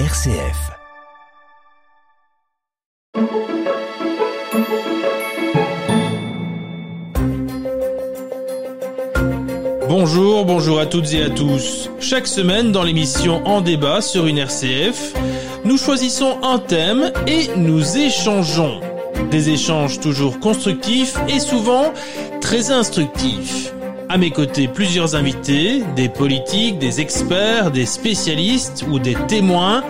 RCF. Bonjour, bonjour à toutes et à tous. Chaque semaine dans l'émission En débat sur une RCF, nous choisissons un thème et nous échangeons. Des échanges toujours constructifs et souvent très instructifs. À mes côtés, plusieurs invités, des politiques, des experts, des spécialistes ou des témoins,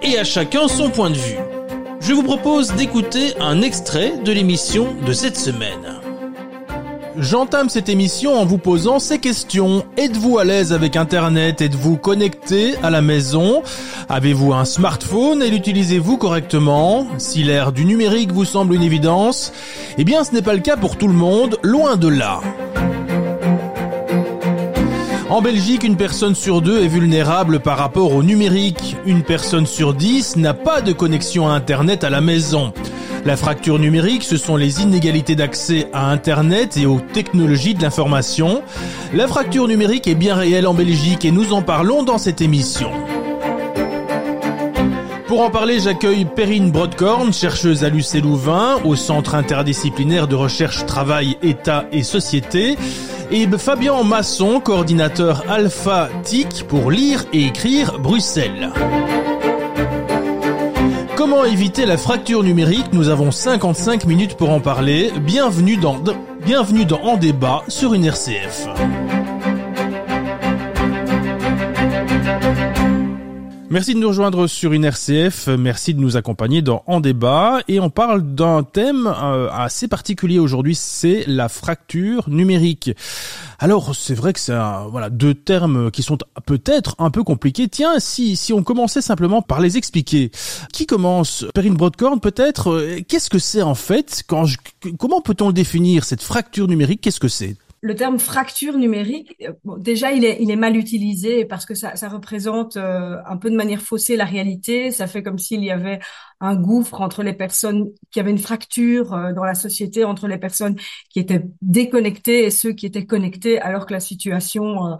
et à chacun son point de vue. Je vous propose d'écouter un extrait de l'émission de cette semaine. J'entame cette émission en vous posant ces questions. Êtes-vous à l'aise avec Internet? Êtes-vous connecté à la maison? Avez-vous un smartphone et l'utilisez-vous correctement? Si l'ère du numérique vous semble une évidence, eh bien ce n'est pas le cas pour tout le monde, loin de là. En Belgique, une personne sur deux est vulnérable par rapport au numérique. Une personne sur dix n'a pas de connexion à Internet à la maison. La fracture numérique, ce sont les inégalités d'accès à Internet et aux technologies de l'information. La fracture numérique est bien réelle en Belgique et nous en parlons dans cette émission. Pour en parler, j'accueille Perrine Brodkorn, chercheuse à l'UC Louvain, au Centre interdisciplinaire de recherche Travail, État et Société, et Fabien Masson, coordinateur Alpha TIC pour lire et écrire Bruxelles. Comment éviter la fracture numérique? Nous avons 55 minutes pour en parler. Bienvenue dans, bienvenue dans En débat sur une RCF. Merci de nous rejoindre sur une RCF, merci de nous accompagner dans En débat. Et on parle d'un thème euh, assez particulier aujourd'hui, c'est la fracture numérique. Alors c'est vrai que c'est voilà deux termes qui sont peut-être un peu compliqués. Tiens, si si on commençait simplement par les expliquer. Qui commence? Perrine Broadcorn peut-être? Euh, Qu'est-ce que c'est en fait? Quand comment peut-on le définir cette fracture numérique? Qu'est-ce que c'est? Le terme fracture numérique, euh, déjà il est, il est mal utilisé parce que ça, ça représente euh, un peu de manière faussée la réalité. Ça fait comme s'il y avait un gouffre entre les personnes qui avaient une fracture euh, dans la société entre les personnes qui étaient déconnectées et ceux qui étaient connectés, alors que la situation euh,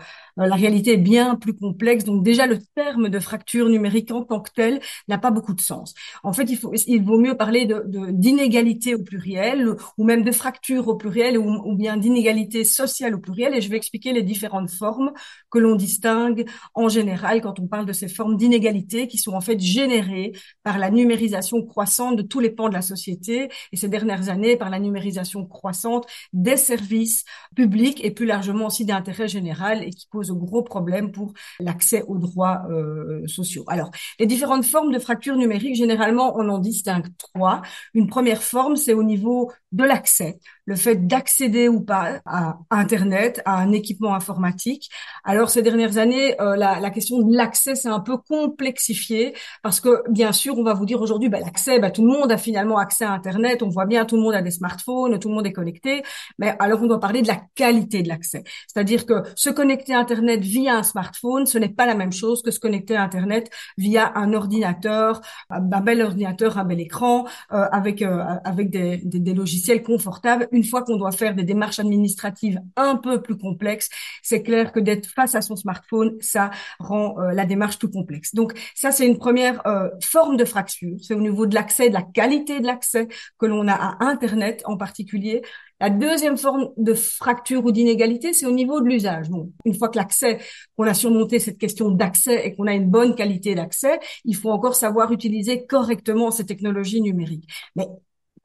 la réalité est bien plus complexe. Donc déjà, le terme de fracture numérique en tant que tel n'a pas beaucoup de sens. En fait, il, faut, il vaut mieux parler de, d'inégalité au pluriel ou même de fracture au pluriel ou, ou bien d'inégalité sociale au pluriel. Et je vais expliquer les différentes formes que l'on distingue en général quand on parle de ces formes d'inégalité qui sont en fait générées par la numérisation croissante de tous les pans de la société et ces dernières années par la numérisation croissante des services publics et plus largement aussi d'intérêt général et qui pose gros problèmes pour l'accès aux droits euh, sociaux. Alors, les différentes formes de fracture numérique, généralement, on en distingue trois. Une première forme, c'est au niveau de l'accès, le fait d'accéder ou pas à Internet, à un équipement informatique. Alors, ces dernières années, euh, la, la, question de l'accès s'est un peu complexifiée parce que, bien sûr, on va vous dire aujourd'hui, bah, l'accès, bah, tout le monde a finalement accès à Internet. On voit bien, tout le monde a des smartphones, tout le monde est connecté. Mais alors, on doit parler de la qualité de l'accès. C'est-à-dire que se connecter à Internet via un smartphone, ce n'est pas la même chose que se connecter à Internet via un ordinateur, un bel ordinateur, un bel écran, euh, avec euh, avec des, des, logiciels confortables. Une fois qu'on doit faire des démarches administratives un peu plus complexes, c'est clair que d'être face à son smartphone, ça rend euh, la démarche plus complexe. Donc ça, c'est une première forme de fracture. C'est au niveau de l'accès, de la qualité de l'accès que l'on a à Internet en particulier. La deuxième forme de fracture ou d'inégalité, c'est au niveau de l'usage. Bon, une fois que l'accès, qu'on a surmonté cette question d'accès et qu'on a une bonne qualité d'accès, il faut encore savoir utiliser correctement ces technologies numériques. Mais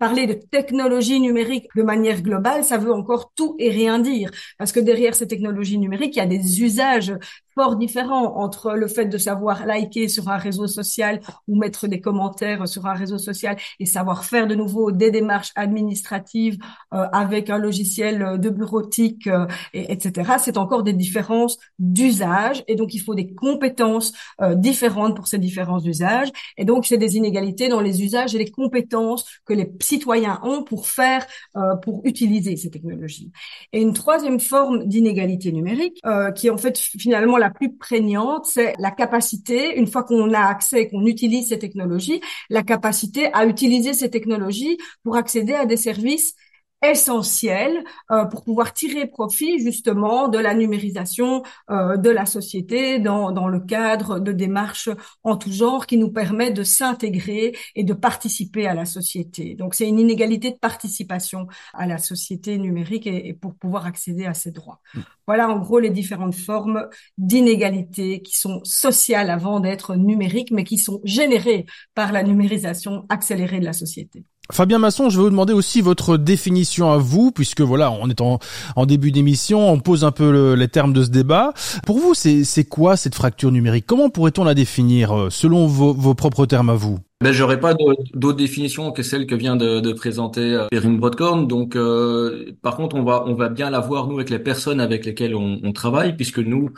parler de technologie numérique de manière globale, ça veut encore tout et rien dire. Parce que derrière ces technologies numériques, il y a des usages fort différent entre le fait de savoir liker sur un réseau social ou mettre des commentaires sur un réseau social et savoir faire de nouveau des démarches administratives euh, avec un logiciel de bureautique, euh, et, etc. C'est encore des différences d'usage et donc il faut des compétences euh, différentes pour ces différents usages et donc c'est des inégalités dans les usages et les compétences que les citoyens ont pour faire, euh, pour utiliser ces technologies. Et une troisième forme d'inégalité numérique euh, qui est en fait finalement la plus prégnante, c'est la capacité, une fois qu'on a accès et qu'on utilise ces technologies, la capacité à utiliser ces technologies pour accéder à des services essentiel euh, pour pouvoir tirer profit justement de la numérisation euh, de la société dans, dans le cadre de démarches en tout genre qui nous permet de s'intégrer et de participer à la société. Donc c'est une inégalité de participation à la société numérique et, et pour pouvoir accéder à ces droits. Mm. Voilà en gros les différentes formes d'inégalité qui sont sociales avant d'être numériques, mais qui sont générées par la numérisation accélérée de la société. Fabien Masson, je vais vous demander aussi votre définition à vous, puisque voilà, on est en, début d'émission, on pose un peu les termes de ce débat. Pour vous, c'est quoi cette fracture numérique? Comment pourrait-on la définir euh, selon vos, propres termes à vous? Ben, j'aurais pas d'autres définitions que celle que vient de, présenter euh, Perrine Brodkorn. Donc, euh, par contre, on va on va bien la voir nous avec les personnes avec lesquelles on travaille, puisque nous,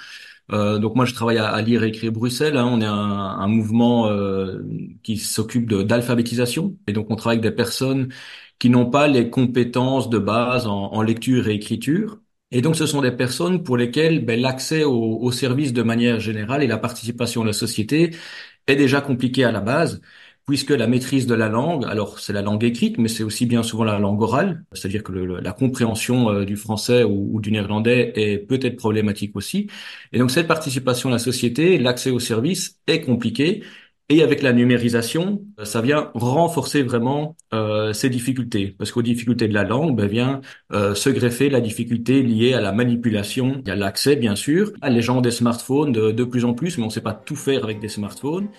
euh, donc moi je travaille à, lire et écrire Bruxelles. Hein. on est un, un mouvement euh, qui s'occupe d'alphabétisation et donc on travaille avec des personnes qui n'ont pas les compétences de base en, en, lecture et écriture. Et donc ce sont des personnes pour lesquelles ben, l'accès aux au services de manière générale et la participation à la société est déjà compliqué à la base puisque la maîtrise de la langue, alors c'est la langue écrite, mais c'est aussi bien souvent la langue orale, c'est-à-dire que la compréhension euh, du français ou, du néerlandais est peut-être problématique aussi. Et donc cette participation à la société, l'accès aux services est compliqué. Et avec la numérisation, ça vient renforcer vraiment euh, ces difficultés, parce qu'aux difficultés de la langue ben, vient euh, se greffer la difficulté liée à la manipulation, a l'accès bien sûr, les gens ont des smartphones de, de plus en plus, mais on ne sait pas tout faire avec des smartphones.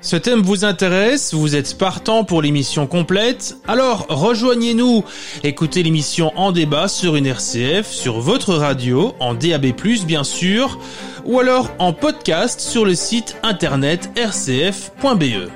Ce thème vous intéresse, vous êtes partant pour l'émission complète, alors rejoignez-nous, écoutez l'émission en débat sur une RCF, sur votre radio, en DAB+, bien sûr, ou alors en podcast sur le site internet rcf.be.